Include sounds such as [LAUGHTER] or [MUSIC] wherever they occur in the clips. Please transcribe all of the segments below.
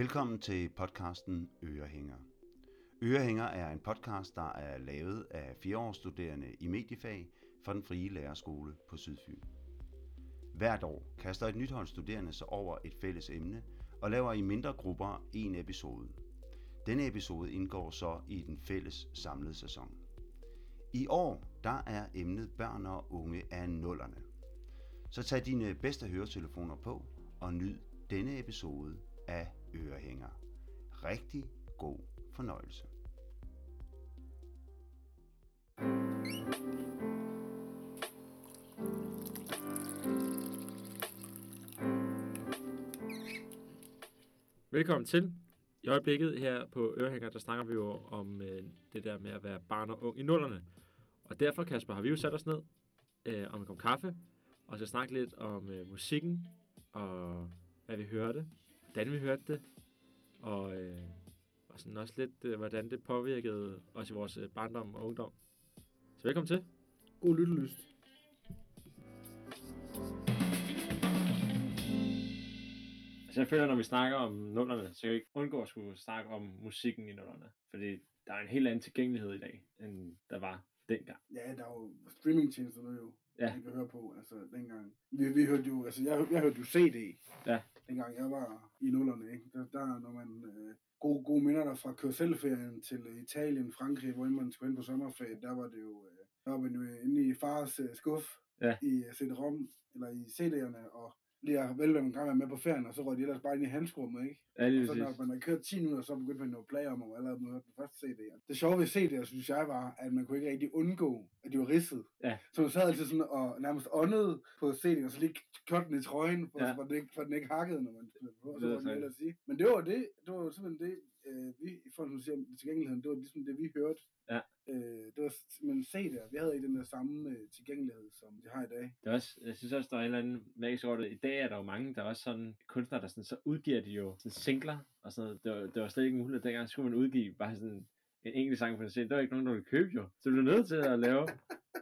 Velkommen til podcasten Ørehænger. Ørehænger er en podcast, der er lavet af fireårsstuderende i mediefag fra den frie lærerskole på Sydfyn. Hvert år kaster et nyt hold studerende sig over et fælles emne og laver i mindre grupper en episode. Denne episode indgår så i den fælles samlede sæson. I år der er emnet børn og unge af nullerne. Så tag dine bedste høretelefoner på og nyd denne episode af Ørehænger. Rigtig god fornøjelse. Velkommen til. I øjeblikket her på Ørehænger, der snakker vi jo om øh, det der med at være barn og ung i nullerne. Og derfor, Kasper, har vi jo sat os ned øh, om en kop kaffe, og så snakke lidt om øh, musikken, og hvad vi hørte, hvordan vi hørte det, og, øh, og sådan også lidt, øh, hvordan det påvirkede os i vores øh, barndom og ungdom. Så velkommen til. God lyttelyst. Altså jeg føler, når vi snakker om nullerne, så kan vi ikke undgå at skulle snakke om musikken i nullerne. Fordi der er en helt anden tilgængelighed i dag, end der var dengang. Ja, der er jo streamingtjenester nu jo, Ja. man kan høre på, altså dengang. Vi, vi hørte jo, altså jeg, jeg hørte jo CD, Ja. Dengang jeg var i nullerne, ikke? Der, der når man øh, gode, gode minder der fra køreselferien til øh, Italien, Frankrig, hvor man skulle hen på sommerferie, der var det jo, øh, der var man jo inde i fars øh, skuff Ja. i øh, CD-ROM, eller i CD'erne, og lige at vælge, man gang med på ferien, og så røg de ellers bare ind i handskrummet, ikke? Ja, lige Og så når man havde kørt 10 minutter, så begyndte man at plage om, og allerede hørte den første CD. Det sjove ved CD'er, synes jeg, var, at man kunne ikke rigtig undgå, at de var ridset. Ja. Så man sad altid sådan og nærmest åndede på CD'en, og så lige kørte den i trøjen, for, Ja. for, den, ikke, for den ikke hakkede, når man spillede på. Så Det sandt. ellers sige. Men det var det, det var simpelthen det, øh, vi, i forhold til at sige, tilgængeligheden, det var ligesom det, vi hørte. Ja. Øh, det var simpelthen CD'er. Vi havde ikke den der samme øh, tilgængelighed, som de har i dag. Det er også, jeg synes også, der er en eller anden magisk over det. I dag er der jo mange, der er også sådan kunstnere, der sådan, så udgiver de jo sådan singler og sådan noget. Det var, det var slet ikke muligt. Dengang skulle man udgive bare sådan en enkelt sang for sig. Der var ikke nogen, der ville købe jo. Så du er nødt til at lave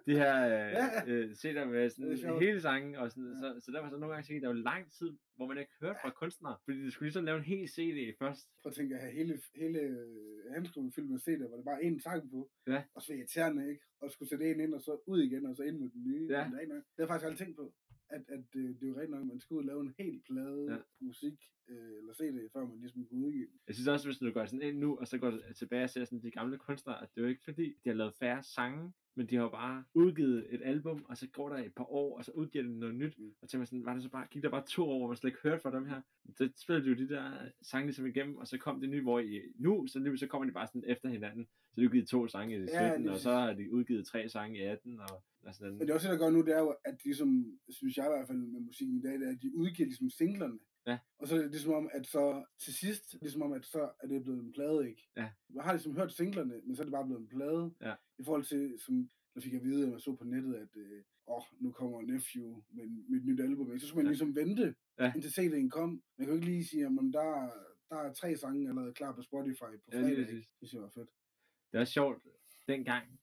de her øh, øh, CD'er med Det sådan sjovt. hele sangen. Og sådan, Ja. så, så der var så nogle gange sikkert, der var lang tid, hvor man ikke hørte fra kunstnere. Fordi de skulle ligesom lave en hel CD først. Prøv at tænke at have hele, hele øh, handskrummet fyldt med CD'er, hvor der bare én sang på. Ja. Og så irriterende, ikke? Og skulle sætte en ind, og så ud igen, og så ind med den nye. Ja. Det, er det har jeg faktisk aldrig tænkt på. At, at øh, det er jo rigtigt nok, at man skulle ud og lave en hel plade Ja. musik, øh, eller CD, før man ligesom kunne udgive. Jeg synes også, hvis du går sådan ind nu, og så går tilbage og ser sådan de gamle kunstnere, at det er jo ikke fordi, de har lavet færre sange, men de har jo bare udgivet et album, og så går der et par år, og så udgiver de noget nyt. Mm. Og tænker man sådan, var det så bare, gik der bare to år, hvor man slet ikke hørte fra dem her? Så spillede de jo de der sange ligesom igennem, og så kom det nye, hvor i nu, så, nu, så kommer de bare sådan efter hinanden. Så de har udgivet to sange i 17, Ja, lige og så har de udgivet tre sange i 18, og, og sådan Men det er også det, der gør nu, det er jo, at de ligesom, synes jeg i hvert fald med musikken i dag, det er, at de udgiver ligesom singlerne. Ja. Og så er det ligesom om, at så til sidst, ligesom om, at så er det blevet en plade, ikke? Ja. Man har ligesom hørt singlerne, men så er det bare blevet en plade. Ja. I forhold til, som der fik jeg at vide, at man så på nettet, at øh, åh, nu kommer Nephew med, med et nyt album. Ikke? Så skulle man Ja. ligesom vente, Ja. indtil CD'en kom. Man kan jo ikke lige sige, at der, der er tre sange allerede klar på Spotify på Ja, fredag. præcis. ikke? det synes jeg var fedt. Det også sjovt, dengang,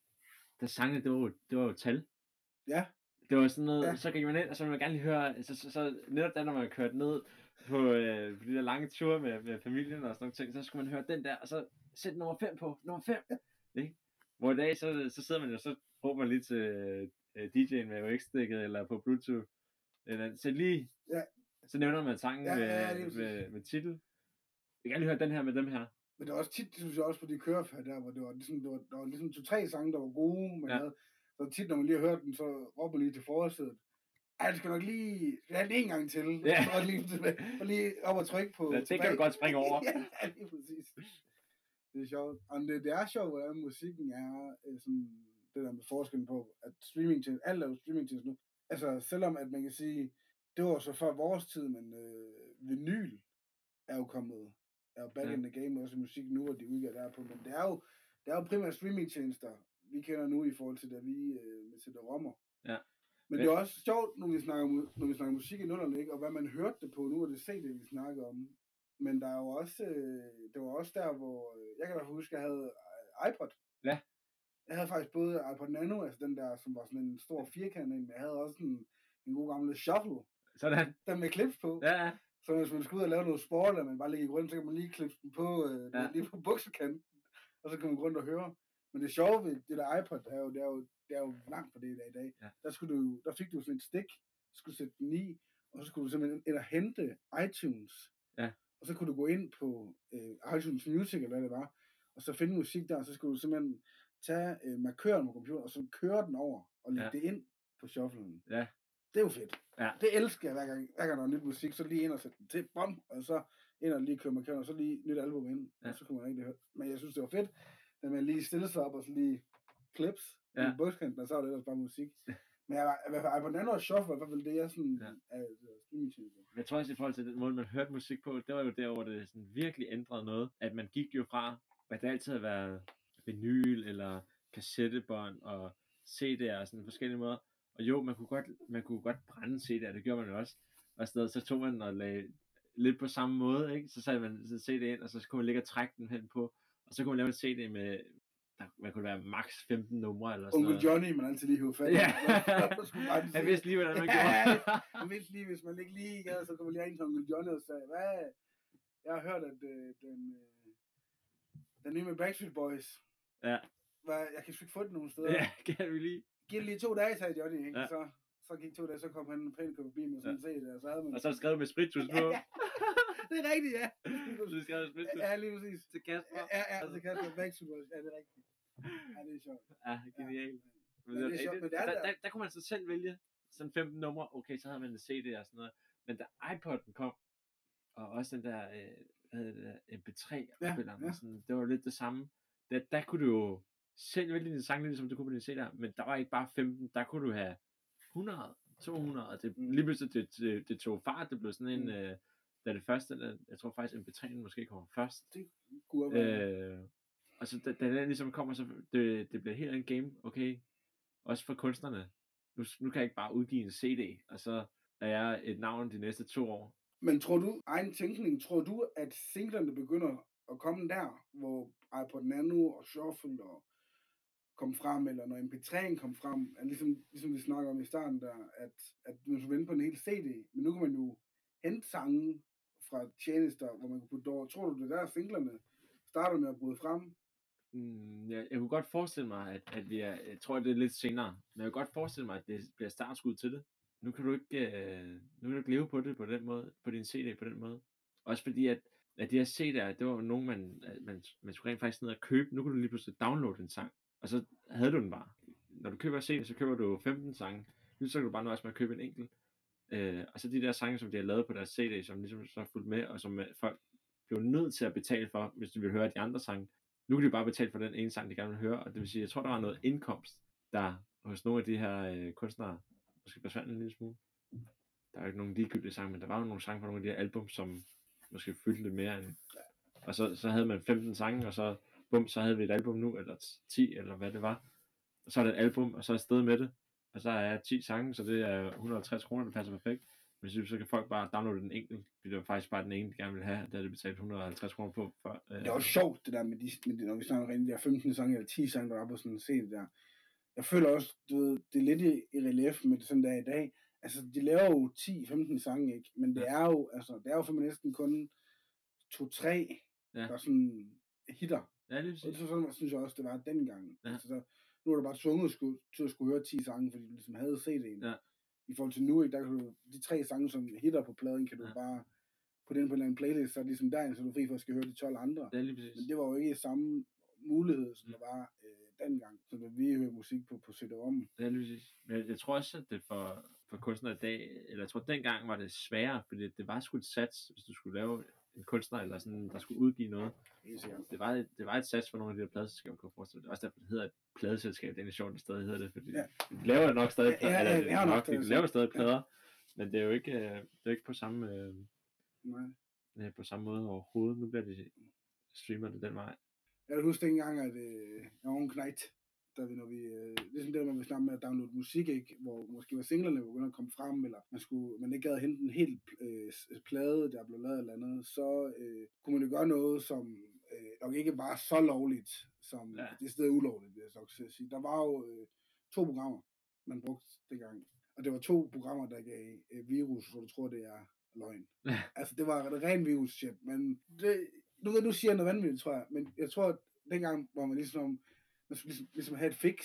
da sangene, det var, jo- det var jo tal. Ja, Det var sådan noget, ja. Ja. så gik man ind, og så ville man gerne lige høre, så, så, så netop da, når man kørte ned på, øh, på de der lange ture med, med familien og sådan nogle ting, så skulle man høre den der, og så sætte nummer 5 på, nummer 5, ikke? Hvor i dag, så, så sidder man jo, så råber man lige til øh, DJ'en med UX-stikket, eller på Bluetooth, eller, så lige, Ja. så nævner man sangen Ja, med, ja, lige præcis. med, med titel. Jeg gerne lige høre den her med dem her. Men det var også tit, synes jeg også på de kørefærd der, hvor det var ligesom, det var, der var ligesom to-tre sange, der var gode, men Ja. ja. havde, så tit, når man lige har hørt den, så råber man lige til forsædet. Ej, det skal nok lige, have en gang til. Ja. Og lige, og lige op og trykke på Ja, det kan du godt springe over. [LAUGHS] ja, lige præcis. Det er sjovt. Og det, det er sjovt, hvordan musikken er, øh, sådan, det der med forskellen på, at streaming til, alt er jo streaming til nu. Altså, selvom at man kan sige, det var så før vores tid, men øh, vinyl er jo kommet, er jo back ja. in the game også i musik nu, og de udgiver der på, men det er jo, det er jo primært streamingtjenester, vi kender nu i forhold til, da vi øh, med CD-rommer. Ja. Men det er også sjovt, når vi snakker, når vi snakker musik i nullerne, ikke? og hvad man hørte det på. Nu er det CD, vi snakker om. Men der er jo også, øh, det var også der, hvor, øh, jeg kan i hvert fald huske, at jeg havde øh, iPod. Ja. Jeg havde faktisk både iPod Nano, altså den der, som var sådan en stor firkant, en, men jeg havde også en, en god gamle shuffle, Sådan. den med clips på. Ja, ja. Så hvis man skal ud og lave noget sport, eller man bare ligger rundt, så kan man lige klippe den på, øh, ja. lige på buksekanten, og så kan man gå rundt og høre. Men det sjove ved det der iPod, er jo, det er jo, det er jo langt fra det i dag. i dag. Ja. Der, skulle du, jo- der fik du sådan et stik, så skulle du sætte den i, og så skulle du simpelthen og hente iTunes. Ja. Og så kunne du gå ind på øh, iTunes Music, eller hvad det var, og så finde musik der, og så skulle du simpelthen tage øh, markøren på computeren, og så køre den over, og lægge Ja. det ind på shufflen. Ja. Det er jo fedt. Ja. Det elsker jeg hver gang, hver gang der er nyt musik, så lige ind og sætte den til, bom, og så ind og lige køre markøren, og så lige nyt album ind, Ja. og så kunne man rigtig høre. Men jeg synes, det var fedt, at man lige stille sig op, og så lige clips Ja. i bukskanten, og så var det ellers bare musik. [LAUGHS] Men jeg var, i hvert fald på den anden shuffle, var i hvert fald det, jeg sådan, Ja. altså, streamingtjeneste. Jeg tror også i forhold til den måde, man hørte musik på, det var jo der, hvor det sådan virkelig ændrede noget. At man gik jo fra, hvad det altid har været vinyl eller kassettebånd og CD'er og sådan forskellige måder. Og jo, man kunne godt, man kunne godt brænde CD'er, det gjorde man jo også. Og noget, så tog man og lagde lidt på samme måde, ikke? Så satte man så CD ind, og så kunne man ligge og trække den hen på. Og så kunne man lave en CD med, der, man kunne være max 15 numre eller sådan Onkel. Johnny, man altid lige hævde fat. Ja, [LAUGHS] han vidste lige, hvordan man Ja, gjorde. Jeg vidste lige, hvis man ikke lige gad, så kunne man lige ind til Onkel Johnny og sagde, hvad? Jeg har hørt, at øh, den, øh, den nye med Backstreet Boys, ja, hvad, jeg kan ikke få den nogen steder. ja, [LAUGHS] kan vi lige. Giv det lige to dage, sagde Johnny, ikke? Ja. Ja. Så, så gik to dage, så kom han pænt kom forbi med sådan en CD, og så havde man... Og så skrev med spritus på. [LAUGHS] ja, ja. det er rigtigt, ja. Så skrev med spritus Ja, lige præcis. til Kasper. Ja, ja, ja, kan jeg Backstreet Boys, ja, det er rigtigt. Ja, det er sjovt. Ja, genialt. Men det er sjovt, men det er der, der- der, der, kunne man så selv vælge sådan 15 numre. Okay, så havde man en CD og sådan noget. Men da iPod'en kom, og også den der, øh, hvad hedder det, der, MP3-afspilleren, Ja, ja, sådan, det var lidt det samme. Der, der kunne du jo selv vælge din sang, ligesom du kunne på din CD, men der var ikke bare 15, der kunne du have 100, 200, og det, Mm. lige pludselig det, det, det tog fart, det blev sådan en, Mm. øh, da det første, der, jeg tror faktisk MP3'en måske kommer først, Kunne være. Øh, og så da, da den ligesom kommer, så det, det bliver helt en game, okay? Også for kunstnerne. Nu, nu kan jeg ikke bare udgive en CD, og så er jeg et navn de næste to år. Men tror du, egen tænkning, tror du, at singlerne begynder at komme der, hvor iPod Nano og Shuffle og kom frem, eller når MP3'en kom frem, at ligesom, ligesom vi snakker om i starten der, at, at man skulle vente på en hel CD, men nu kan man jo hente sange fra tjenester, hvor man kan putte over. Tror du, det der singlerne starter med at bryde frem? Mm, jeg, jeg kunne godt forestille mig, at, at vi er, jeg tror, det er lidt senere, men jeg kunne godt forestille mig, at det bliver startskud til det. Nu kan du ikke, øh, nu kan du ikke leve på det på den måde, på din CD på den måde. Også fordi, at, at de her CD'er, det var jo nogen, man, man, man skulle rent faktisk ned og købe. Nu kan du lige pludselig downloade en sang, og så havde du den bare. Når du køber CD, så køber du 15 sange. Nu så kan du bare nøjes med at købe en enkelt. Øh, og så de der sange, som de har lavet på deres CD, som ligesom så er fulgt med, og som øh, folk blev nødt til at betale for, hvis de vil høre de andre sange. Nu kan de bare betale for den ene sang, de gerne vil høre, og det vil sige, jeg tror, der var noget indkomst, der hos nogle af de her øh, kunstnere måske forsvandt en lille smule. Der er jo ikke nogen ligegyldige sange, men der var jo nogle sange fra nogle af de her album, som måske fyldte lidt mere end... Og så, så havde man 15 sange, og så, bum, så havde vi et album nu, eller 10, eller hvad det var. Og så er det et album, og så er sted med det. Og så er 10 sange, så det er 150 kroner, det passer perfekt. Men så, så kan folk bare downloade den enkelt. Det var faktisk bare den ene, de gerne ville have. Der havde de betalt 150 kroner på. For, øh, Det var sjovt, det der med, de, med de, når vi snakker rent de der 15 sange eller 10 sange, der var på sådan en CD der. Jeg føler også, du ved, det er lidt i, i relief med det sådan der i dag. Altså, de laver jo 10-15 sange, ikke? Men det er jo, altså, det er jo for næsten kun 2-3, Ja. der sådan hitter. ja, lige Og så sådan synes jeg også, det var dengang. Ja. Altså, så, nu er du bare tvunget til at skulle høre 10 sange, fordi du ligesom havde CD'en. Ja. I forhold til nu, ikke, der kan du, de tre sange, som hitter på pladen, kan du Ja. bare putte ind på en eller anden playlist, så er det ligesom der, så er du fri for at skal høre de 12 andre. Ja, lige præcis. Men det var jo ikke samme mulighed, som der var øh, dengang. Så da vi hørte musik på, på CD-ROM. Ja, lige præcis. Men jeg, jeg tror også, at det for, for kunstnere i dag, eller jeg tror dengang var det sværere, fordi det var sgu et sats, hvis du skulle lave en kunstner, eller sådan, der skulle udgive noget. Det var, et, det var et sats for nogle af de her pladeselskaber, kunne jeg forestille mig. Også derfor, det hedder et pladeselskab. Det er egentlig sjovt, det stadig hedder det, fordi Ja. ja. de laver nok stadig Ja, plader. ja, eller ja, det jeg er har nok de laver stadig Ja. plader. Men det er jo ikke, øh, det er ikke på samme, øh, Nej. øh, på samme måde overhovedet. Nu bliver det streamer det den vej. Jeg kan huske dengang, at øh, jeg var en knægt, da vi, når vi, øh, ligesom det der, når vi snakkede med at downloade musik, ikke, hvor måske var singlerne begyndte at komme frem, eller man, skulle, man ikke gad hente en hel øh, plade, der blev lavet eller andet, så øh, kunne man jo gøre noget, som øh, nok ikke var så lovligt, som Ja. det sted ulovligt, vil jeg så også sige. Der var jo øh, to programmer, man brugte dengang, og det var to programmer, der gav øh, virus, hvor du tror, det er løgn. Ja. altså, det var ren virus shit, men det, nu ved du siger noget vanvittigt, tror jeg, men jeg tror, at dengang, hvor man ligesom, man skulle ligesom, ligesom have et fix,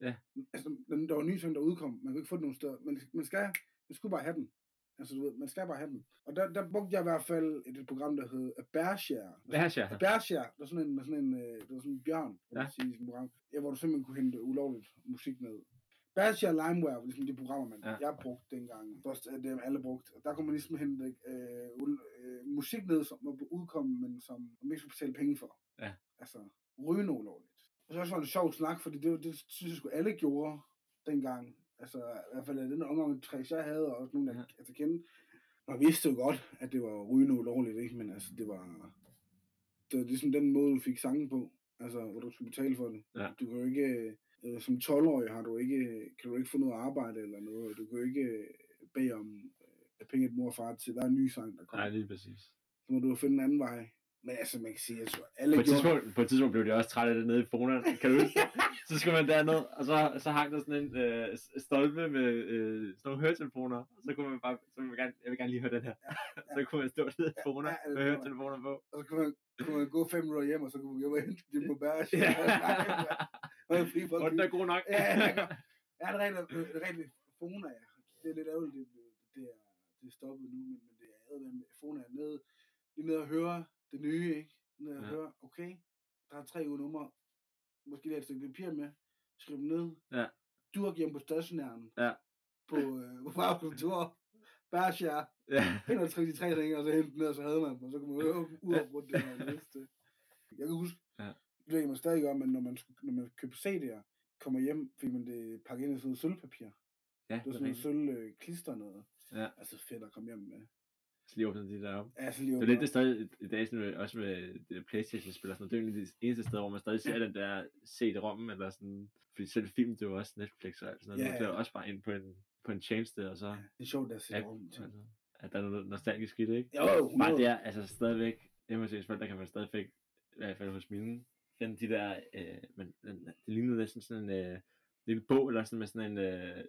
Ja. altså, den, der var nye ting, der udkom, man kunne ikke få det nogen steder, men man skal, man skulle bare have den. Altså, du ved, man skal bare have den. Og der, der brugte jeg i hvert fald et, et program, der hed Bearshare. Bearshare. Bearshare, der var sådan en, sådan en, øh, der var sådan en bjørn, kan Ja. sige, i sådan program, ja, hvor du simpelthen kunne hente ulovligt musik ned. Bearshare og LimeWire var ligesom de programmer, man, Ja. jeg brugte dengang. Først af dem alle brugte. Og der kunne man ligesom hente øh, øh, musik ned, som var udkommet, men som man ikke skulle betale penge for. Ja. Altså, rygende ulovligt. Så også var det en sjov snak, fordi det, det synes jeg sgu alle gjorde dengang. Altså, i hvert fald den omgangskreds, jeg havde, og også nogen, jeg Ja. altså kendte. Man vidste jo godt, at det var rygende ulovligt, ikke? Men altså, det var... Det var ligesom den måde, du fik sangen på. Altså, hvor du skulle betale for det. Ja. Du kan jo ikke... Øh, som 12-årig har du ikke, kan du ikke få noget arbejde eller noget. Du kan jo ikke øh, bede om øh, penge af mor og far til hver ny sang, der kommer. Nej, lige præcis. Så må du finde en anden vej. Men altså, man kan sige, at alle På et, gjorde... tidspunkt, på et tidspunkt blev de også trætte af det nede i Fona. Kan du huske? [LAUGHS] Så skulle man derned, og så, så hang der sådan en øh, stolpe med øh, sådan nogle høretelefoner. Og så kunne man bare, så man gerne, jeg vil gerne lige høre den her. så kunne man stå nede i Fona ja, det med høretelefoner på. Og så kunne man, kunne man gå fem minutter hjem, og så kunne man gå hen til din [LAUGHS] på bærs. Ja. [LAUGHS] og fri for Og at den er god nok. Ja, ja, ja. Ja, det er rent, det er rent Fona, ja. Det er lidt ærgerligt, det, det, er, det er stoppet nu, men, men det er med Fona er nede, lige nede og høre det nye, ikke? Nede og Ja. høre, okay, der er tre uger numre, måske lige et stykke papir med, skriv dem ned. Ja. Durk hjem på stationæren. Ja. På, øh, på bagkontor. Bærsjær. Ja. Hen og trykke de tre ting, og så hente ned, og så havde man dem, og så kunne man høre [LAUGHS] uafbrudt det, man vidste. Jeg kan huske, Ja. det ved jeg man stadig gør, men når man, når man købte CD'er, kommer hjem, fik man det pakket ind i sådan noget sølvpapir. Ja, Det var sådan noget sølv øh, klister noget. Ja. Altså fedt at komme hjem med. Så lige åbnede de der op. Altså lige Det er lidt det stadig i dag, sådan, med- også med det Playstation-spil og sådan noget. Det er egentlig det eneste sted, hvor man stadig ser den der CD-ROM, eller sådan, fordi selv film, det er jo også Netflix og alt sådan noget. Ja, Yeah. Det er ja. også bare ind på en, på en tjeneste, og så Det er sjovt, at se til. altså, at der er noget nostalgisk i det, ikke? Jo, jo, Bare 100. det er altså stadigvæk, MSC-spil, der kan man stadigvæk, i hvert fald hos mine, finde de der, øh, men den- det ligner næsten sådan en øh, lille bog, eller sådan med sådan en øh,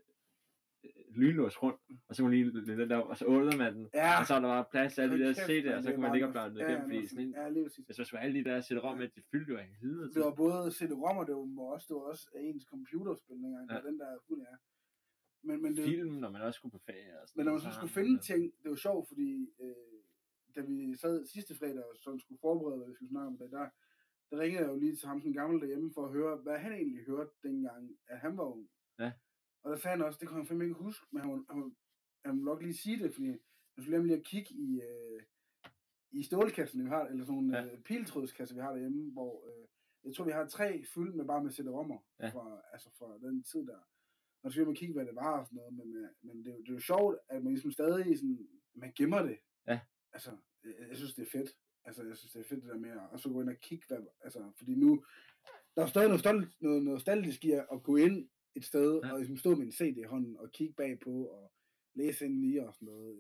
lynlås rundt, og så kunne man lige der, op, og så åbner man den, Ja. og så er der bare plads til alle de der CD'er, og så er man ikke bare oplade den igennem, ja, fordi sådan en, Ja, hvis man skulle alle de der CD-ROM med, de fyldte jo af helvede Det var både CD-ROM, og det var også, det var også ens computerspil dengang. Ja. Ja. Den der fuld er. Men, men, det, Film, når man også skulle på ferie og sådan men når man så skulle finde ting, det var sjovt, fordi øh, da vi sad sidste fredag og så skulle forberede, hvad vi skulle snakke om det, der, der ringede jeg jo lige til ham, den gamle derhjemme, for at høre, hvad han egentlig hørte dengang, at han var ung. Ja. Og der sagde han også, det kunne han fandme ikke huske, men han, var- han, var- han ville nok lige sige det, fordi han skulle nemlig lige at kigge i, øh, i stålkassen, vi har, eller sådan nogle Ja. øh, piltrådskasser, vi har derhjemme, hvor øh, jeg tror, vi har tre fyldt med bare med CD-rommer Ja. fra, altså fra den tid der. Og så vil man kigge, hvad det var og sådan noget, men, øh, men det, er jo- det er jo sjovt, at man ligesom stadig sådan, man gemmer det. Ja. Altså, jeg, jeg synes, det er fedt. Altså, jeg synes, det er fedt det der med at og så gå ind og kigge, hvad, altså, fordi nu, der er stadig noget, stolt, noget nostalgisk i at gå ind et sted, Ja. og ligesom stå med en CD i hånden, og kigge bagpå, og læse ind i og sådan noget.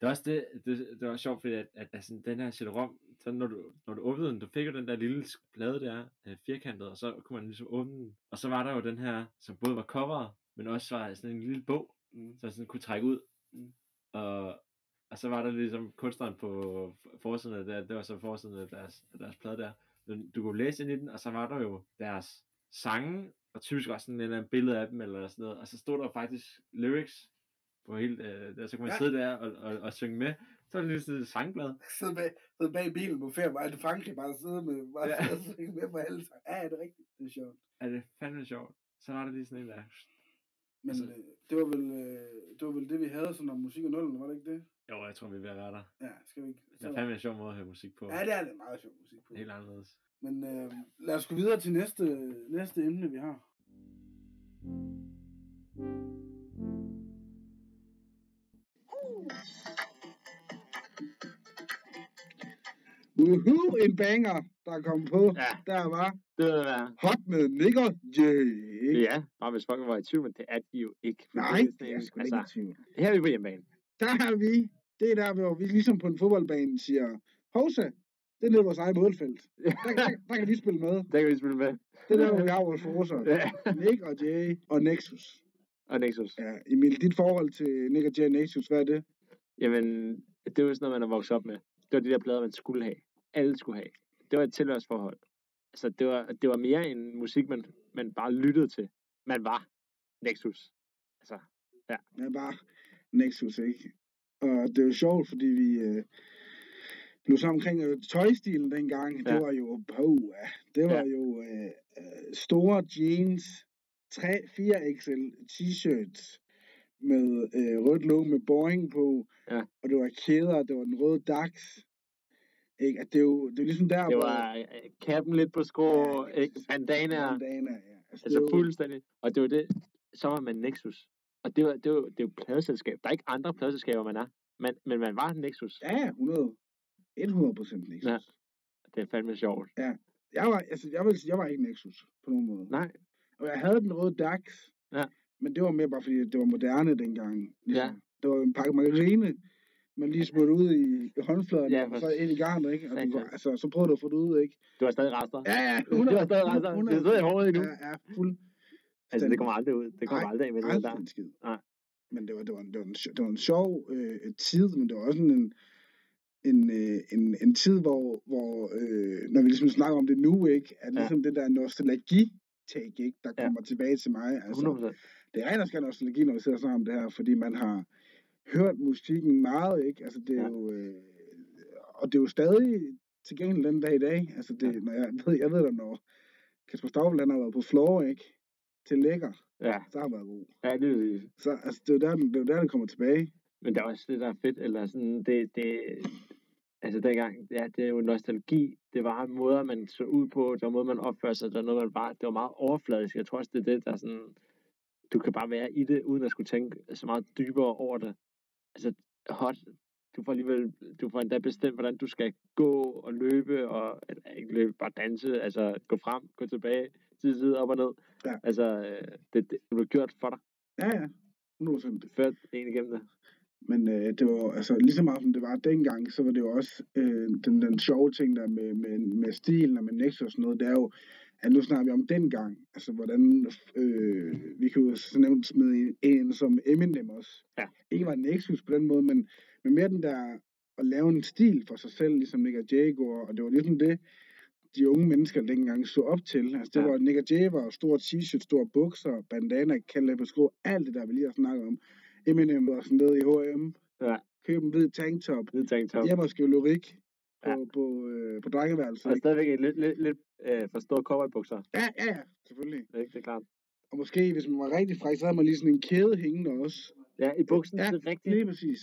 Det er også det, det, det var sjovt, fordi at, at, at sådan, den her CD-ROM, så når du, når du åbnede den, du fik jo den der lille plade der, øh, firkantet, og så kunne man ligesom åbne den. Og så var der jo den her, som både var coveret, men også var sådan en lille bog, Mm. så sådan kunne trække ud. Mm. Og, og så var der ligesom kunstneren på forsiden af der, det var så forsiden af deres, af deres plade der. Men Du kunne læse ind i den, og så var der jo deres sange, og typisk også sådan en eller anden billede af dem, eller sådan noget. Og så stod der faktisk lyrics på hele, øh, der, så kunne man Ja. sidde der og, og, og synge med. Så var det lige sådan et sangblad. sidde bag, sidde bag bilen på ferie, bare i Frankrig, bare sidde med, bare Ja. ja. sidde og synge med på alle sang. Ja, ja, det er rigtigt. Det er sjovt. Er det fandme sjovt. Så var der lige sådan en der. Men Altså- øh, det, var vel, øh, det var vel det, vi havde sådan om musik og nullerne, var det ikke det? Jo, jeg tror, vi er ved at være der. Ja, skal vi ikke? Det er fandme en sjov måde at høre musik på. Ja, det er det meget sjov musik på. Helt anderledes. Men øh, lad os gå videre til næste, næste emne, vi har. Uhu, en banger, der er kommet på. Ja. Der var Det vil være. hot med og Jay. Ja, bare hvis folk var i tvivl, men det er de jo ikke. Nej, det er sgu da ikke i tvivl. Her er vi på hjemmebane. Der er vi. Det er der, hvor vi ligesom på en fodboldbane siger, Hovsa, det er nede vores eget målfelt. Der, der, der kan vi spille med. Der kan vi spille med. Det er der, hvor vi har vores forsvar. Ja. Nick og Jay og Nexus. Og Nexus. Ja, Emil, dit forhold til Nick og Jay og Nexus, hvad er det? Jamen, det var sådan noget, man er vokset op med. Det var de der plader, man skulle have. Alle skulle have. Det var et tilhørsforhold. Altså, det var, det var mere en musik, man, man bare lyttede til. Man var Nexus. Altså, Ja, bare Nexus, ikke? Og det er jo sjovt, fordi vi øh, blev sammen omkring øh, tøjstilen dengang. Ja. Det var jo, oh, det var Ja. jo øh, øh, store jeans, 3, 4 XL t-shirts med øh, rødt logo med Boeing på. Ja. Og det var kæder, det var den røde DAX. Ikke? At det, er jo, det er ligesom der, det var øh, kappen lidt på skrå, Ja, ikke? bandanaer. Bandana, ja. Altså, Altså fuldstændig. Og det var det, så var man Nexus. Og det var, det var, det jo pladeselskab. Der er ikke andre pladeselskaber, man er. Men, men man var Nexus. Ja, ja, 100. 100 procent Nexus. Ja. Det er fandme sjovt. Jeg var, altså, jeg vil jeg var ikke Nexus på nogen måde. Nej, Og jeg havde den røde DAX. Ja. Men det var mere bare fordi, det var moderne dengang. Ligesom. Ja. Det var en pakke margarine, man lige [LAUGHS] smurte ud i, håndfladen, Ja, ja, for og så ind i garnet, ikke? Og du, var- altså, så prøvede du at få det ud, ikke? det var stadig rester. Ja, ja, [LAUGHS] Det var stadig rester. Det sidder i hovedet endnu. Ja, ja, fuld. Altså, det kommer aldrig ud. Det kommer Nej, aldrig af med det der. En skid. Nej. Men det var, det var, en- det var, en, det var en sjov øh, tid, men det var også en, en, øh, en, en tid, hvor, hvor øh, når vi ligesom snakker om det nu, ikke, at Ja. ligesom det der nostalgi-take, ikke, der Ja. kommer tilbage til mig. Altså, 100%. det er rent og skær nostalgi, når vi sidder og snakker om det her, fordi man har hørt musikken meget, ikke? Altså, det er Ja. jo... Øh, og det er jo stadig tilgængeligt den dag i dag. Altså, det, Ja. når jeg, ved, jeg ved da, når Kasper han har været på floor, ikke? Til lækker, Ja, så har han været god. ja det er Så altså, det er jo der, den- det er der, det kommer tilbage. Men der er også det, der er fedt, eller sådan, det, det, altså dengang, ja, det er jo nostalgi, det var måder, man så ud på, det var måder, man opførte sig, det var noget, man var, det var meget overfladisk, jeg tror også, det er det, der er sådan, du kan bare være i det, uden at skulle tænke så meget dybere over det. Altså, hot, du får alligevel, du får endda bestemt, hvordan du skal gå og løbe, og eller ikke løbe, bare danse, altså gå frem, gå tilbage, side side, op og ned. Ja. Altså, øh, det, det, det blev gjort for dig, Ja, ja. 100%. ført en igennem det. Men øh, det var, altså lige så meget som det var dengang, så var det jo også øh, den, den sjove ting der med, med, med stilen og med Nexus og sådan noget, det er jo, at nu snakker vi om dengang, altså hvordan, øh, vi kan jo så nemt smide en, en som Eminem også, Ja. ikke var Nexus på den måde, men, men mere den der, at lave en stil for sig selv, ligesom Nick og Jay og det var ligesom det, de unge mennesker dengang så op til. Altså det Ja. var, Nick og Jay var store t-shirt, store bukser, bandana, kalde på sko, alt det der, vi lige har snakket om. Eminem var sådan nede i H&M, Ja. købe en hvid tanktop, Det tænkte jeg. var skrive lyrik på, Ja. ja. på, øh, på drengeværelset. Og ikke? stadigvæk et lidt, lidt, lidt øh, forstået cowboybukser, Ja, ja, ja, selvfølgelig. ikke? Det er klart. Og måske, hvis man var rigtig fræk, så havde man lige sådan en kæde hængende også. Ja, i buksen, Ja, det er rigtigt. Lige præcis.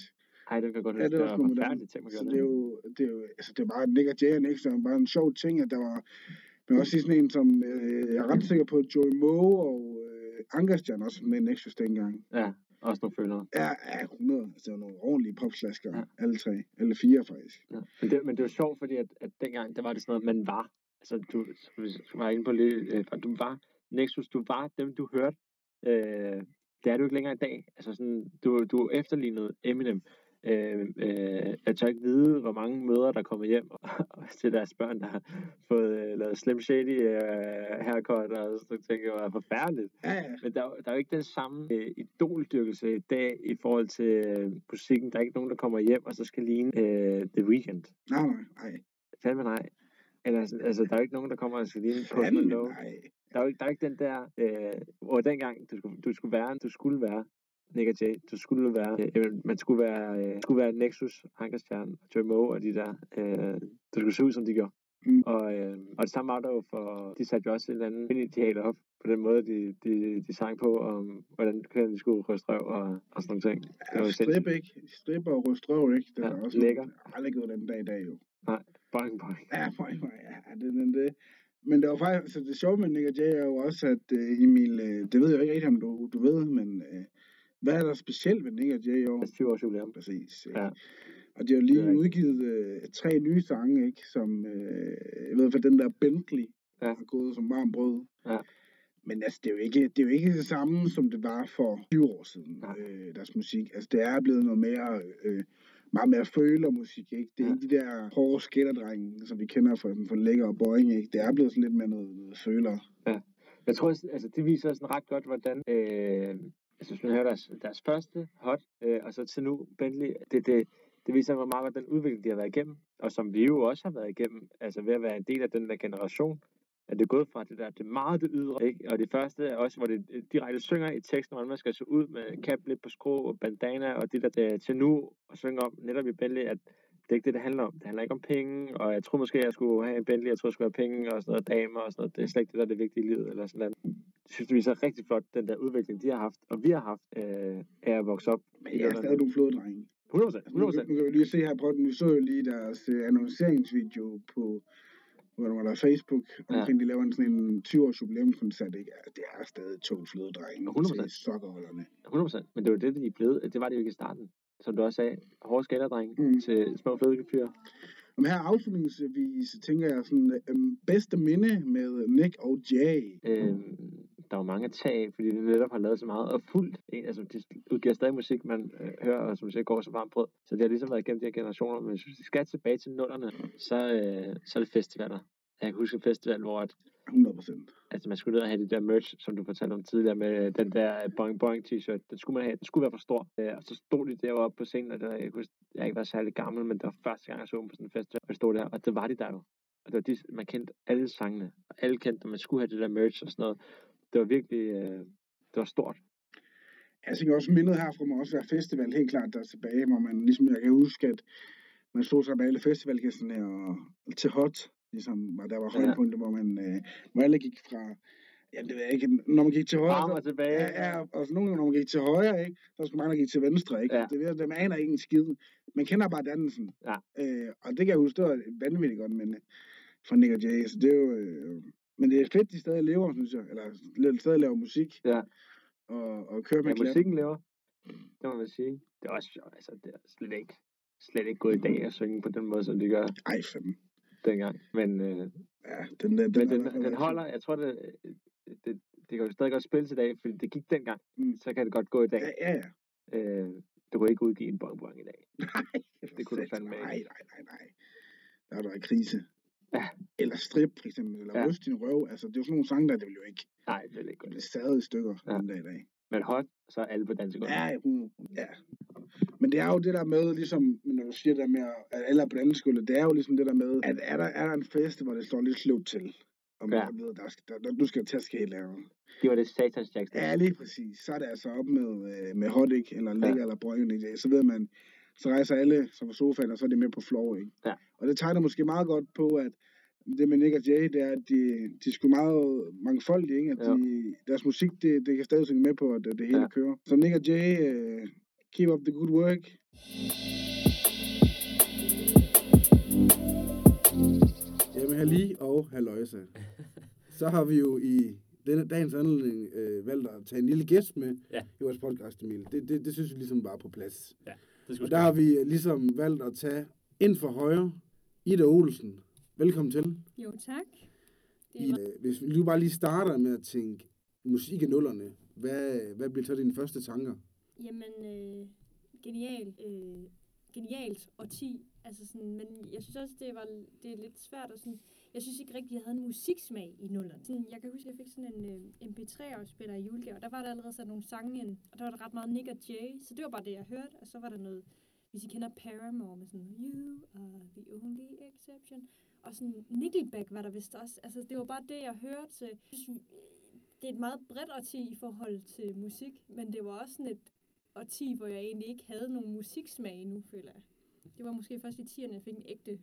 Ej, det kan godt Ja, det det var forfærdeligt ting, man Så det er jo, det er jo, altså det er bare Nick og Jay Nick, som bare en sjov ting, at der var, men også sådan en som, øh, jeg er ret sikker på, at Joey Moe og øh, Ankerstjern også med Nexus dengang. Ja, også nogle følere. Ja, ja, 100. Altså, nogle ordentlige popslasker. Ja. Alle tre. Eller fire, faktisk. Ja. Men, det, men det var sjovt, fordi at, at dengang, der var det sådan noget, man var. Altså, du, vi var inde på lidt, øh, du var Nexus, du var dem, du hørte. Øh, det er du ikke længere i dag. Altså sådan, du, du efterlignede Eminem. Øh, øh, jeg tør ikke vide, hvor mange mødre, der kommer hjem [LAUGHS] til deres børn, der har fået øh, lavet Slim Shady øh, haircut, og så tænker jeg, det var forfærdeligt. Ja, ja. Men der, er jo- der er jo ikke den samme øh, idoldyrkelse i dag i forhold til øh, musikken. Der er ikke nogen, der kommer hjem og så skal ligne øh, The Weeknd. Nej, nej. Fandme nej. Eller, sådan- altså, der er jo ikke nogen, der kommer og skal ligne Post Fandme Malone. Der er jo ikke, der er ikke den der, øh, hvor dengang du skulle, du skulle være, du skulle være Nick og Jay, du skulle være, øh, man skulle være, øh, skulle være Nexus, Ankerstjern, Joey Moe og de der, øh, du skulle se ud, som de gjorde. Mm. Og, øh, og det samme var der jo for, de satte jo også en eller anden ideal op, på den måde, de, de, de sang på, om hvordan kvinderne de skulle ryste røv og, og sådan nogle ting. Det Ja, jo strip, sindssygt. ikke? Strip og rystrøv, ikke? Det Ja, er også lækker. noget, aldrig gjort den dag i dag, jo. Boing, boing. Ja, for, for, ja, det er den det. Men det var faktisk, altså det sjove med Nick og Jay er jo også, at øh, Emil, øh, det ved jeg ikke rigtig, om du, du ved, men øh, hvad er der specielt ved Nick og Jay i år? Altså 20 års jubilæum. Præcis. Ja. Og de har er lige rigtigt. udgivet øh, tre nye sange, ikke? Som, øh, jeg ved for den der Bentley Ja. har gået som varm brød. Ja. Men altså, det er, jo ikke, det er jo ikke det samme, som det var for 20 år siden, Nej. øh, deres musik. Altså, det er blevet noget mere, øh, meget mere følermusik, ikke? Det er Ja. ikke de der hårde skætterdrenge, som vi kender fra, fra Lækker og Boeing, ikke? Det er blevet sådan lidt mere noget, noget føler. Jeg tror, altså, det viser sådan ret godt, hvordan... Øh, jeg synes, man hører deres, deres første hot, øh, og så til nu Bentley, det, det, det viser, hvor meget godt den udvikling, de har været igennem, og som vi jo også har været igennem, altså ved at være en del af den der generation, at det er gået fra det der, det er meget det ydre, ikke? Og det første er også, hvor det direkte synger i teksten, hvordan man skal se ud med cap lidt på skrå og bandana, og det der til, til nu, og synge om netop i Bentley, at det er ikke det, det handler om. Det handler ikke om penge, og jeg tror måske, jeg skulle have en Bentley, jeg tror, jeg skulle have penge og sådan noget, damer og sådan noget. Det er slet ikke det, der er det vigtige i livet, eller sådan noget. Jeg synes, det viser rigtig flot, den der udvikling, de har haft, og vi har haft, øh, af at vokse op. Men jeg er stadig nogle floddrenge. 100 procent, Altså, nu, 100 nu kan vi lige se her den. Vi så jo lige deres uh, annonceringsvideo på hvor var der Facebook, omkring ja. de laver en sådan en 20-års jubilæumskoncert, ikke? Ja, det er stadig to flødedrenge 100%. til sokkerholderne. 100% Men det var det, de blevet. Det var det jo ikke i starten. Som du også sagde, hårde skalderdreng Mm. til små flødekefyre. Og her afslutningsvis tænker jeg sådan, øhm, bedste minde med Nick og Jay. Øhm, der var mange af, fordi de netop har lavet så meget og fuldt. En, altså, de udgiver stadig musik, man øh, hører, og som siger, går så varmt brød. Så det har ligesom været igennem de her generationer. Men hvis vi skal tilbage til nullerne, så, øh, så er det festivaler. Jeg kan huske en festival, hvor at, 100 procent. altså, man skulle ned og have de der merch, som du fortalte om tidligere, med den der Boing Boing t-shirt. Den skulle man have. Den skulle være for stor. Øh, og så stod de deroppe på scenen, og det var, jeg, kunne, jeg ikke været særlig gammel, men det var første gang, jeg så dem på sådan en festival. Og de stod der, og det var de der jo. Og det var de, man kendte alle sangene. Og alle kendte, at man skulle have det der merch og sådan noget. Det var virkelig, øh, det var stort. Jeg tænker også mindet herfra må også være festival, helt klart der er tilbage, hvor man ligesom, jeg kan huske, at man stod så med alle festivalgæsterne og til hot, ligesom, og der var Ja. højdepunkter, hvor man, øh, hvor alle gik fra, ja, det ved jeg ikke, når man gik til højre, Frem og tilbage. Ja, ja, og så nogle gange, når man gik til højre, ikke, så skulle mange, der gik til venstre, ikke? Ja. Ja. Det ved, dem aner ikke en skid. Man kender bare dannelsen. Ja. Øh, og det kan jeg huske, det var vanvittigt godt minde fra Nick og Jay. Så det er jo, øh, men det er fedt, de stadig lever, synes jeg. Eller stadig laver musik. Ja. Og, og kører med Ja, musikken lever. Det må man sige. Det er også. Altså, det er slet ikke, slet ikke gået i dag at synge på den måde, som de gør Ej, fanden. Dengang. Men, øh, Ja, den, den, den, men den, den rigtig holder, jeg tror, det, det, det kan jo stadig godt spilles i dag, fordi det gik dengang. Mm. Så kan det godt gå i dag. Ja, ja, ja. Øh, du kunne ikke udgive en bong i dag. [LAUGHS] Nej, Det kunne du fandme ikke. Nej, nej, nej, nej. Der er der en krise. Ja. Eller strip, for eksempel. Eller Ja. din røv. Altså, det er jo sådan nogle sange, der det vil jo ikke Nej, det er ikke godt. savet i stykker ja. den dag i dag. Men hot, så er alle på dansegulvet. Ja, ja. Men det er jo det der med, ligesom, når du siger det der med, at alle er på den skole, det er jo ligesom det der med, at er der, er der en fest, hvor det står lidt sløvt til, og man Ja. ved, der skal, der, der, nu skal der til at ske et eller andet. Det var det satans jacks. Ja, lige præcis. Så er det altså op med, øh, med hotdog, eller lækker, ja. eller brøgne i dag. Så ved man, så rejser alle som på sofaen, og så er de med på floor, ikke? Ja. Og det tegner måske meget godt på, at det med Nick og Jay, det er, at de, de er sgu meget mangfoldige, ikke? At Ja. de, deres musik, det, det kan stadig synge med på, at det, det hele Ja. ja. kører. Så Nick og Jay, uh, keep up the good work. Jamen, halli og halløjsa. Så har vi jo i denne dagens anledning øh, valgt at tage en lille gæst med Ja. i vores podcast, Emil. Det, det, det synes vi ligesom var på plads. Det Og der har vi øh, ligesom valgt at tage ind for højre, Ida Olsen. Velkommen til. Jo, tak. Det I, var, øh, hvis vi nu bare lige starter med at tænke musik i nullerne, hvad, hvad bliver så dine første tanker? jamen, øh, genial, øh, genialt og 10. Altså sådan, men jeg synes også, det, var, det er lidt svært at sådan, jeg synes ikke rigtig, jeg havde en musiksmag i nullerne. Sådan, jeg kan huske, jeg fik sådan en øh, MP3-afspiller i julegave, og der var der allerede sat nogle sange ind, og der var der ret meget Nick og Jay, så det var bare det, jeg hørte, og så var der noget, hvis I kender Paramore med sådan, You are the only exception, og sådan Nickelback var der vist også, altså det var bare det, jeg hørte, så jeg synes, det er et meget bredt årti i forhold til musik, men det var også sådan et årti, hvor jeg egentlig ikke havde nogen musiksmag endnu, føler jeg. Det var måske først i 10'erne, jeg fik en ægte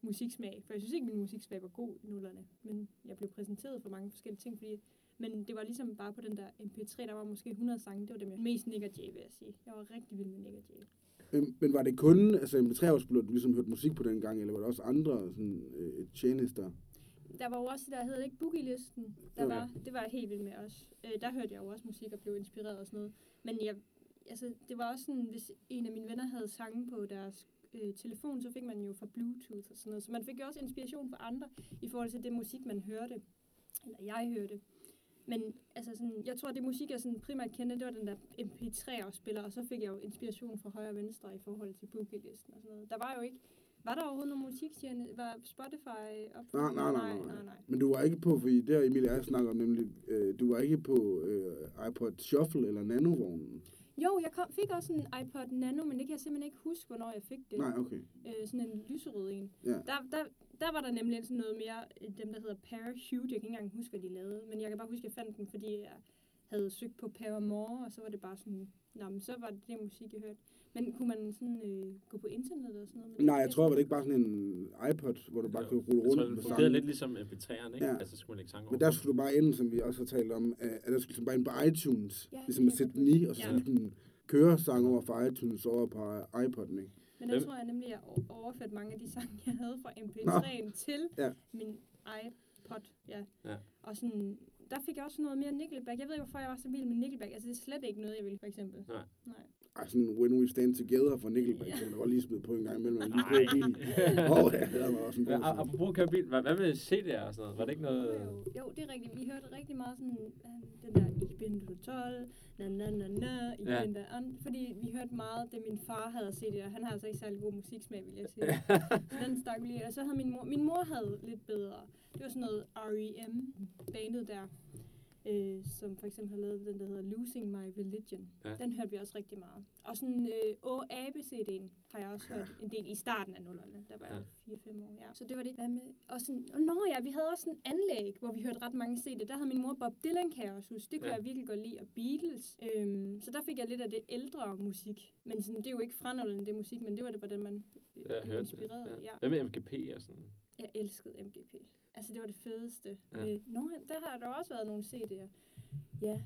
musiksmag, for jeg synes ikke, min musiksmag var god i nullerne, men jeg blev præsenteret for mange forskellige ting, fordi men det var ligesom bare på den der MP3, der var måske 100 sange, det var dem, jeg mest Nick og Jay, vil jeg sige. Jeg var rigtig vild med Nick og Jay. Men, men var det kun, altså en treårspilot, du ligesom hørte musik på den gang, eller var der også andre sådan, øh, tjenester? Der var jo også der, hedder det ikke Boogie-listen? Der Okay. var, det var helt vild med også. Øh, der hørte jeg jo også musik og blev inspireret og sådan noget. Men jeg, altså, det var også sådan, hvis en af mine venner havde sange på deres øh, telefon, så fik man jo fra Bluetooth og sådan noget. Så man fik jo også inspiration fra andre i forhold til det musik, man hørte. Eller jeg hørte. Men altså sådan, jeg tror, det musik, jeg sådan primært kendte, det var den der MP3-afspiller, og så fik jeg jo inspiration fra højre og venstre i forhold til Boogie-listen og sådan noget. Der var jo ikke, var der overhovedet nogen musikstjerne? Var Spotify op? Nej, nej, nej, nej, nej. nej. Men du var ikke på, fordi det har Emil jeg snakker om, nemlig, øh, du var ikke på øh, iPod Shuffle eller Nanovognen. Jo, jeg kom, fik også en iPod Nano, men det kan jeg simpelthen ikke huske, hvornår jeg fik det. Nej, okay. Øh, sådan en lyserød en. Ja. Der, der, der var der nemlig sådan noget mere, øh, dem der hedder Parachute. Jeg kan ikke engang huske, hvad de lavede. Men jeg kan bare huske, at jeg fandt den, fordi jeg havde søgt på Paramore, og så var det bare sådan, Nå, men så var det det musik, jeg hørte. Men kunne man sådan øh, gå på internettet og sådan noget? det? Nej, jeg tror, var det ikke bare sådan en iPod, hvor du bare kunne rulle tror, rundt det med fungerede sange. lidt ligesom MP3'eren, ikke? Ja. Altså, så skulle man lægge sange Men der skulle du bare ind, som vi også har talt om, at at der skulle du bare ind på iTunes, Ja, ligesom det at sætte den i, og så Ja. skulle den køre sang over fra iTunes over på iPod'en, ikke? Men der tror jeg nemlig, at jeg overførte mange af de sange, jeg havde fra MP3'en til Ja. min iPod. Ja. Ja. Og sådan, der fik jeg også noget mere Nickelback. Jeg ved ikke, hvorfor jeg var så vild med Nickelback. Altså, det er slet ikke noget, jeg ville, for eksempel. Nej. Nej. Ej, sådan When We Stand Together fra Nickelback, Ja. som jeg godt lige smide på en gang imellem, lige Nej. kører bilen. [LAUGHS] Åh, oh, ja, det var også en god a- sang. apropos at køre bil, hvad, hvad med CD'er og sådan noget? Var det ikke noget... Jo, jo, jo, det er rigtigt. Vi hørte rigtig meget sådan, øh, den der Ich bin total, na na na na, ich Ja. bin der an, fordi vi hørte meget, det min far havde set det, og han har altså ikke særlig god musiksmag, vil jeg sige. [LAUGHS] så den stak vi lige, og så havde min mor, min mor havde lidt bedre. Det var sådan noget R.E.M. bandet der, øh, som for eksempel har lavet den, der hedder Losing My Religion. Ja. Den hørte vi også rigtig meget. Og sådan øh, Å ABCD'en har jeg også hørt en del i starten af nullerne. Der var jeg 4-5 år, ja. Så det var det. Hvad med? Og sådan, og nå ja, vi havde også en anlæg, hvor vi hørte ret mange CD'er. Der havde min mor Bob Dylan, kan jeg også huske. Det kunne Ja. jeg virkelig godt lide. Og Beatles. Øhm, så der fik jeg lidt af det ældre musik. Men sådan, det er jo ikke fra nullerne, det musik, men det var det, hvordan man hørte inspireret. det. Ja. Hvad med MGP og sådan? Jeg elskede MGP. Altså, det var det fedeste. Ja. Øh, nå, der har der også været nogle CD'er. Ja.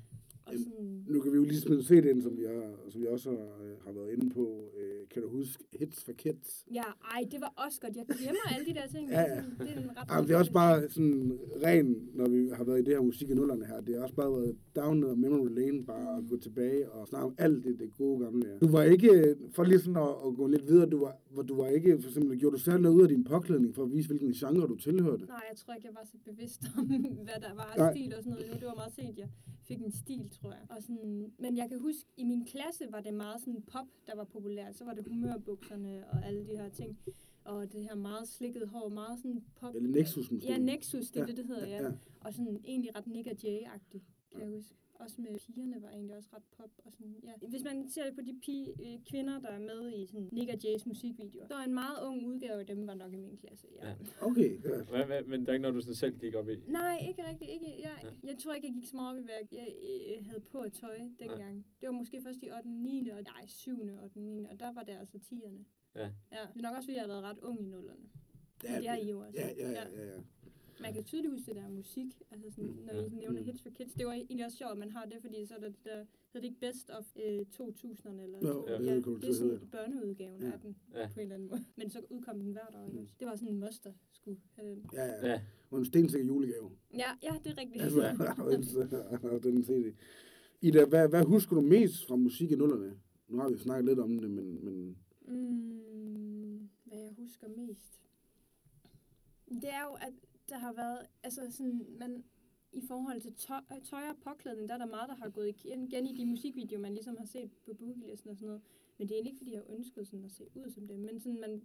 Og sådan... Nu kan vi jo lige smide CD'en, som vi, har, som vi også har, øh, har været inde på. Øh, kan du huske Hits for Kids? Ja, ej, det var også godt. Jeg glemmer alle de der ting. Ja, ja. sådan, Det er en ret men det er også bare sådan ren, når vi har været i det her musik i nullerne her. Det har også bare været down ad memory lane, bare at gå tilbage og snakke om alt det, det gode gamle. Ja. Du var ikke, for lige sådan at, at gå lidt videre, du var, hvor du var ikke, for eksempel, gjorde du særlig noget ud af din påklædning for at vise, hvilken genre du tilhørte? Nej, jeg tror ikke, jeg var så bevidst om, [LAUGHS] hvad der var af stil og sådan noget. Det var meget sent, jeg fik en stil, tror jeg. Og sådan, men jeg kan huske, i min klasse var det meget sådan pop, der var populært. Så var det humørbukserne og alle de her ting. Og det her meget slikket hår, meget sådan pop. Eller Nexus måske? Ja, Nexus, det er Ja, det, det hedder, ja. ja. Og sådan egentlig ret Nick og Jay-agtig, kan jeg huske. Også med pigerne var egentlig også ret pop. Og sådan, ja. Hvis man ser på de pige, øh, kvinder, der er med i sådan Nick og Jays musikvideoer, så er en meget ung udgave af dem, var nok i min klasse. Ja. Ja. Okay, ja. Hvad, hvad, men der er ikke noget, du sådan selv gik op i? Nej, ikke rigtigt. Ikke, jeg, jeg tror ikke, jeg gik så meget op i, hvad jeg, jeg, jeg havde på at tøj dengang. Det var måske først i 8. 9. og nej, 7. 8. 9. og der var det altså 10'erne. Ja. ja. Det er nok også, fordi jeg har været ret ung i nullerne. Ja, Ja, det er I jo også. Ja, ja, ja, ja. ja. Man kan tydeligt huske det der musik, altså sådan, når Ja. I nævner Mm. hits for kids. Det var egentlig også sjovt, at man har det, fordi så er der det der, hedder det ikke Best of øh, 2000'erne, eller Jo, Ja. det ja, er det, det er sådan børneudgaven Ja. af den, Ja. på en eller anden måde. [LAUGHS] Men så udkom den hvert år? Mm. også? Det var sådan en moster skulle have den. Ja, ja. Ja. Og en stensikker julegave. Ja, ja, det er rigtigt. Altså, [LAUGHS] og den CD. Ida, hvad, hvad husker du mest fra musik i nullerne? Nu har vi snakket lidt om det, men, men Mm, hvad jeg husker mest. Det er jo, at der har været, altså sådan, man, i forhold til tøj, tøj og påklædning, der er der meget, der har gået igen, i de musikvideoer, man ligesom har set på boogielisten og sådan noget. Men det er egentlig ikke, fordi jeg ønskede sådan at se ud som dem, men sådan, man,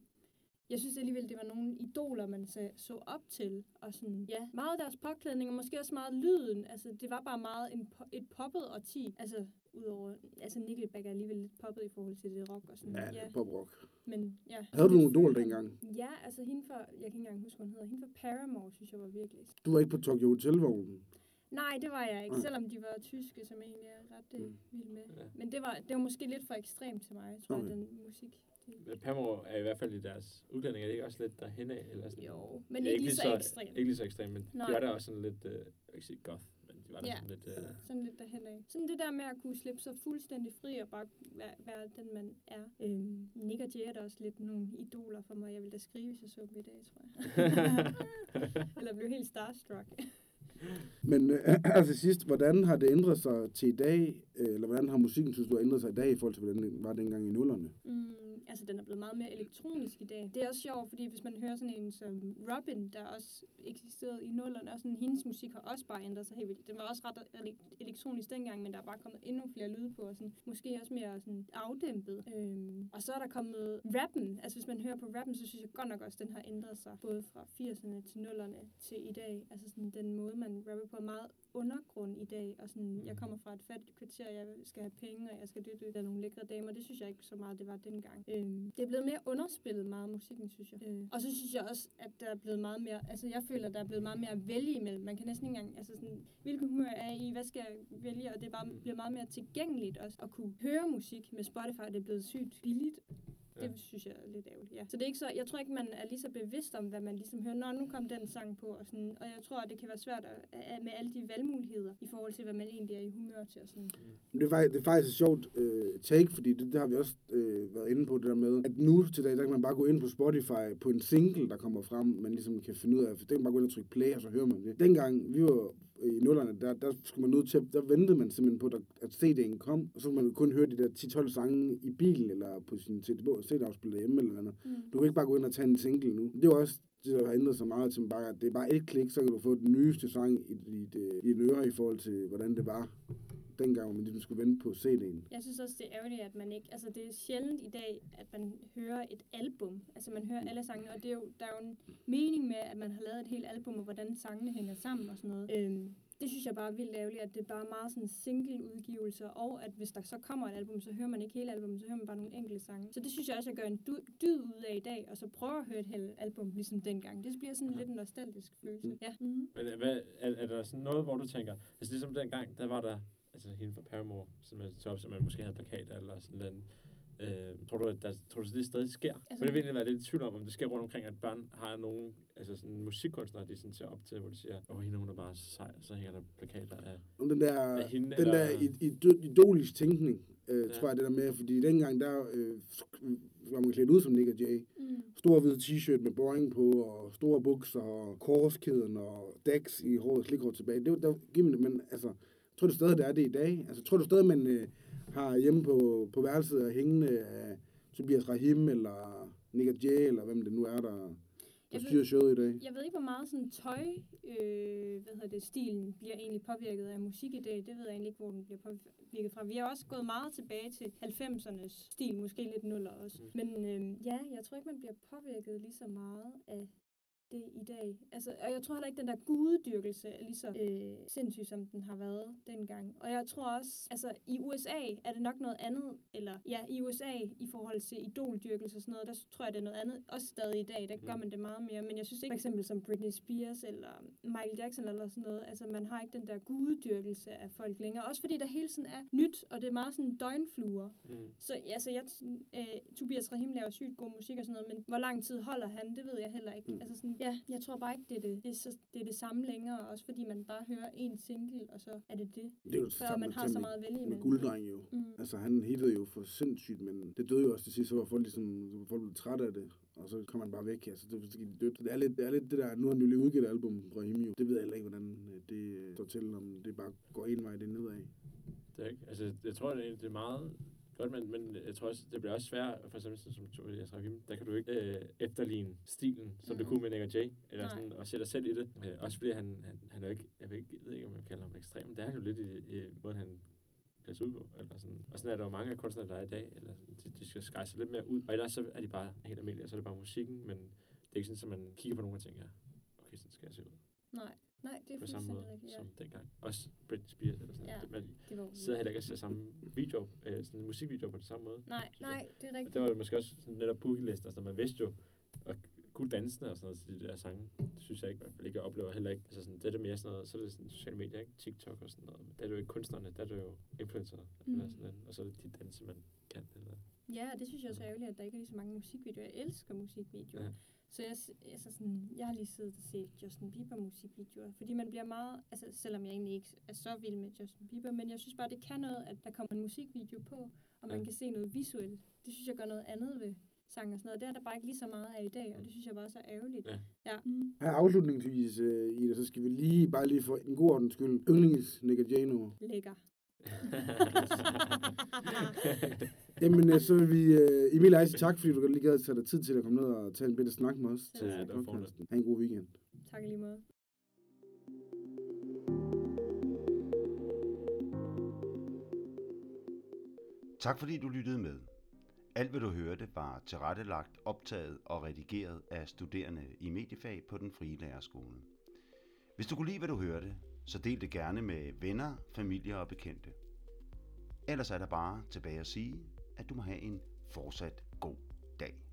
jeg synes alligevel, det var nogle idoler, man så, så op til. Og sådan, ja, meget af deres påklædning, og måske også meget lyden. Altså, det var bare meget en, et poppet årti. Altså, udover, altså Nickelback er alligevel lidt poppet i forhold til det rock og sådan. ja, ja. pop-rock. Men ja. Havde du nogle idol føler- dengang? Ja, altså hende for, jeg kan ikke engang huske, hvad hun hedder. Hende for Paramore, synes jeg var virkelig. Du var ikke på Tokyo Hotel-vognen? Nej, det var jeg ikke, Nej. selvom de var tyske, som jeg egentlig er ret Mm. mm. vild med. Ja. Men det var, det var måske lidt for ekstremt til mig, tror Okay. jeg, den musik. Pamor er i hvert fald i deres udklædning, er det ikke også lidt derhen af? Eller sådan? jo, men Ja, ikke lige så ekstremt. Ikke lige så ekstremt, men Nej. de var der også sådan lidt, øh, jeg vil ikke sige goth, men de var der Ja. sådan lidt... Øh, Sådan lidt derhen af. Sådan det der med at kunne slippe sig fuldstændig fri og bare være, være den, man er. Øhm, Nick og Jay er da også lidt nogle idoler for mig. Jeg vil da skrive, hvis jeg så dem i dag, tror jeg. [LAUGHS] Eller blive helt starstruck. Men øh, [CLEARS THROAT] altså sidst, hvordan har det ændret sig til i dag, øh, eller hvordan har musikken, synes du, ændret sig i dag i forhold til, hvordan det var dengang i nullerne? Mm, altså, den er blevet meget mere elektronisk i dag. Det er også sjovt, fordi hvis man hører sådan en som Robin, der også eksisterede i nullerne, og sådan, hendes musik har også bare ændret sig helt vildt. Den var også ret elektronisk dengang, men der er bare kommet endnu flere lyde på, og sådan, måske også mere sådan afdæmpet. Øhm, og så er der kommet rappen. Altså, hvis man hører på rappen, så synes jeg godt nok også, den har ændret sig. Både fra 80'erne til nullerne til i dag. Altså sådan den måde, man rapper på er meget undergrund i dag, og sådan, jeg kommer fra et fattigt kvarter, jeg skal have penge, og jeg skal det, det, der er nogle lækre damer. Det synes jeg ikke så meget, det var dengang. Øhm, det er blevet mere underspillet meget, musikken, synes jeg. Øh, og så synes jeg også, at der er blevet meget mere, altså jeg føler, at der er blevet meget mere at vælge imellem. Man kan næsten ikke engang, altså sådan, hvilken humør er i, hvad skal jeg vælge, og det er bare, bliver meget mere tilgængeligt også at kunne høre musik med Spotify. Det er blevet sygt billigt. Det Ja. synes jeg er lidt ærgerligt, ja. Så det er ikke så, jeg tror ikke, man er lige så bevidst om, hvad man ligesom hører. Nå, nu kom den sang på, og, sådan, og jeg tror, at det kan være svært at, at, med alle de valgmuligheder, i forhold til, hvad man egentlig er i humør til. Og sådan. Men Det er faktisk, det er faktisk et sjovt øh, take, fordi det, det har vi også øh, været inde på, det der med, at nu til dag, der kan man bare gå ind på Spotify på en single, der kommer frem, man ligesom kan finde ud af, for det kan man bare gå ind og trykke play, og så hører man det. Dengang vi var i nullerne, der, der skulle man nødt til, der ventede man simpelthen på, at- CD'en kom, og så kunne man kun høre de der 10-12 sange i bilen, eller på sin CD-afspiller hjemme, eller noget. Mm. Du kan ikke bare gå ind og tage en single nu. Det er også det, der har ændret sig meget til bare, at det er bare et klik, så kan du få den nyeste sang i, i, i, i en øre i forhold til, hvordan det var dengang, hvor man ligesom skulle vente på CD'en. Jeg synes også, det er ærgerligt, at man ikke... Altså, det er sjældent i dag, at man hører et album. Altså, man hører alle sangene, og det er jo, der er jo en mening med, at man har lavet et helt album, og hvordan sangene hænger sammen og sådan noget. Øhm, det synes jeg bare er vildt ærgerligt, at det er bare meget sådan single-udgivelser, og at hvis der så kommer et album, så hører man ikke hele albumet, så hører man bare nogle enkelte sange. Så det synes jeg også, jeg gør en du- dyd ud af i dag, og så prøver at høre et helt album, ligesom dengang. Det bliver sådan lidt en nostalgisk følelse. Ja. Mm. Men øh, hvad, er, er der sådan noget, hvor du tænker, altså ligesom dengang, der var der, altså hende fra Paramore, som er top, som man måske havde plakater eller sådan noget. Øh, tror du, at der, tror du, at det stadig sker? Altså, For det vil egentlig være lidt i tvivl om, om det sker rundt omkring, at børn har nogle altså sådan musikkunstnere, de sådan ser op til, hvor de siger, åh, hende hun er bare sej, så hænger der plakater af, Om den der, af hende. den eller, der i- i- idolisk tænkning, øh, Ja. tror jeg, det der med, fordi dengang, der øh, var man klædt ud som Nick og Jay. Mm. Stor hvid t-shirt med boring på, og store bukser, og korskæden, og dæks i håret, slikhår tilbage. Det var, der, men altså, tror du stadig, det er det i dag? Altså, tror du stadig, man øh, har hjemme på, på værelset og hængende af Tobias Rahim, eller Nick Jay, eller hvem det nu er, der, Jeg styrer showet i dag? Jeg ved ikke, hvor meget sådan tøj, øh, hvad hedder det, stilen bliver egentlig påvirket af musik i dag. Det ved jeg egentlig ikke, hvor den bliver påvirket fra. Vi har også gået meget tilbage til 90'ernes stil, måske lidt nuller også. Mm. Men øh, ja, jeg tror ikke, man bliver påvirket lige så meget af det i dag. Altså, og jeg tror heller ikke, den der gudedyrkelse er lige så øh, sindssyg, som den har været dengang. Og jeg tror også, altså i USA er det nok noget andet, eller ja, i USA i forhold til idoldyrkelse og sådan noget, der tror jeg, det er noget andet. Også stadig i dag, der gør Mm. man det meget mere. Men jeg synes ikke, for eksempel som Britney Spears eller Michael Jackson eller sådan noget, altså man har ikke den der gudedyrkelse af folk længere. Også fordi der hele tiden er nyt, og det er meget sådan døgnfluer. Mm. Så altså, jeg, øh, Tobias Rahim laver sygt god musik og sådan noget, men hvor lang tid holder han, det ved jeg heller ikke. Mm. Altså sådan, ja, jeg tror bare ikke, det er det, det, er så, det er det samme længere, også fordi man bare hører en single, og så er det det. Det er jo det samme man med har så meget at vælge med imellem. gulddreng jo. Mm. Altså, han hittede jo for sindssygt, men det døde jo også til sidst, så var folk ligesom, folk blev trætte af det, og så kom han bare væk, altså, det, det, det, det, er lidt, det er lidt det der, nu har han jo lige udgivet et album, Brahim jo, det ved jeg heller ikke, hvordan øh, det øh, står til, om det bare går en vej, det nedad. Det er ikke, altså, jeg tror, det er, det er meget godt, men, men jeg tror også, det bliver også svært, for eksempel som Tobias Rahim, der kan du ikke øh, efterligne stilen, som du Mm. kunne med Nick og Jay, eller Nej. sådan, og sætte dig selv i det. Øh, også fordi han, han, han er jo ikke, jeg ved, ikke, jeg ved ikke, om man kalder ham ekstrem, men det er han jo lidt i, i måden, han klæder sig ud på. Eller sådan. Og sådan er der jo mange af kunstnere, der er i dag, eller sådan, de, de skal sig lidt mere ud. Og ellers så er de bare helt almindelige, og så er det bare musikken, men det er ikke sådan, at man kigger på nogen og tænker, okay, sådan skal jeg se ud. Nej, nej, det er På samme måde rigtigt. Ja. som dengang. Også Britney Spears eller sådan Ja. noget. Man Det var sidder heller ikke og ser samme video, øh, sådan en musikvideo på den samme måde. Nej, nej, det er Og rigtigt. det var jo måske også sådan netop bookielister, så man vidste jo, og kunne dansene og sådan noget til de der sange. Det synes jeg ikke, i hvert fald ikke, jeg oplever heller ikke. Altså sådan, det er det mere sådan noget, så er det sådan sociale medier, ikke? TikTok og sådan noget. Men der er det jo ikke kunstnerne, der er det jo influencer, Mm. eller sådan noget. Og så er det de danse, man kan. Eller, Ja, og det synes jeg også er ærgerligt, at der ikke er lige så mange musikvideoer. Jeg elsker musikvideoer. Ja. Så jeg, altså sådan, jeg har lige siddet og set Justin Bieber musikvideoer, fordi man bliver meget, altså selvom jeg egentlig ikke er så vild med Justin Bieber, men jeg synes bare, det kan noget, at der kommer en musikvideo på, og man Ja. kan se noget visuelt. Det synes jeg gør noget andet ved sang og sådan noget. Det er der bare ikke lige så meget af i dag, og det synes jeg bare er så ærgerligt. Ja. ja. Mm. Her afslutningsvis, øh, Ida, så skal vi lige, bare lige for en god ordens skyld, yndlings Nick. Lækker. [LAUGHS] [LAUGHS] Jamen, øh, så vil vi, øh, Emil Eise, tak fordi du lige gad at tage dig tid til at komme ned og tage en bitte snak med os til Ja, det var fornemt. Ha' en god weekend. Tak lige måde. Tak fordi du lyttede med. Alt hvad du hørte var tilrettelagt, optaget og redigeret af studerende i mediefag på den frie lærerskole. Hvis du kunne lide, hvad du hørte, så del det gerne med venner, familie og bekendte. Ellers er der bare tilbage at sige, at du må have en fortsat god dag.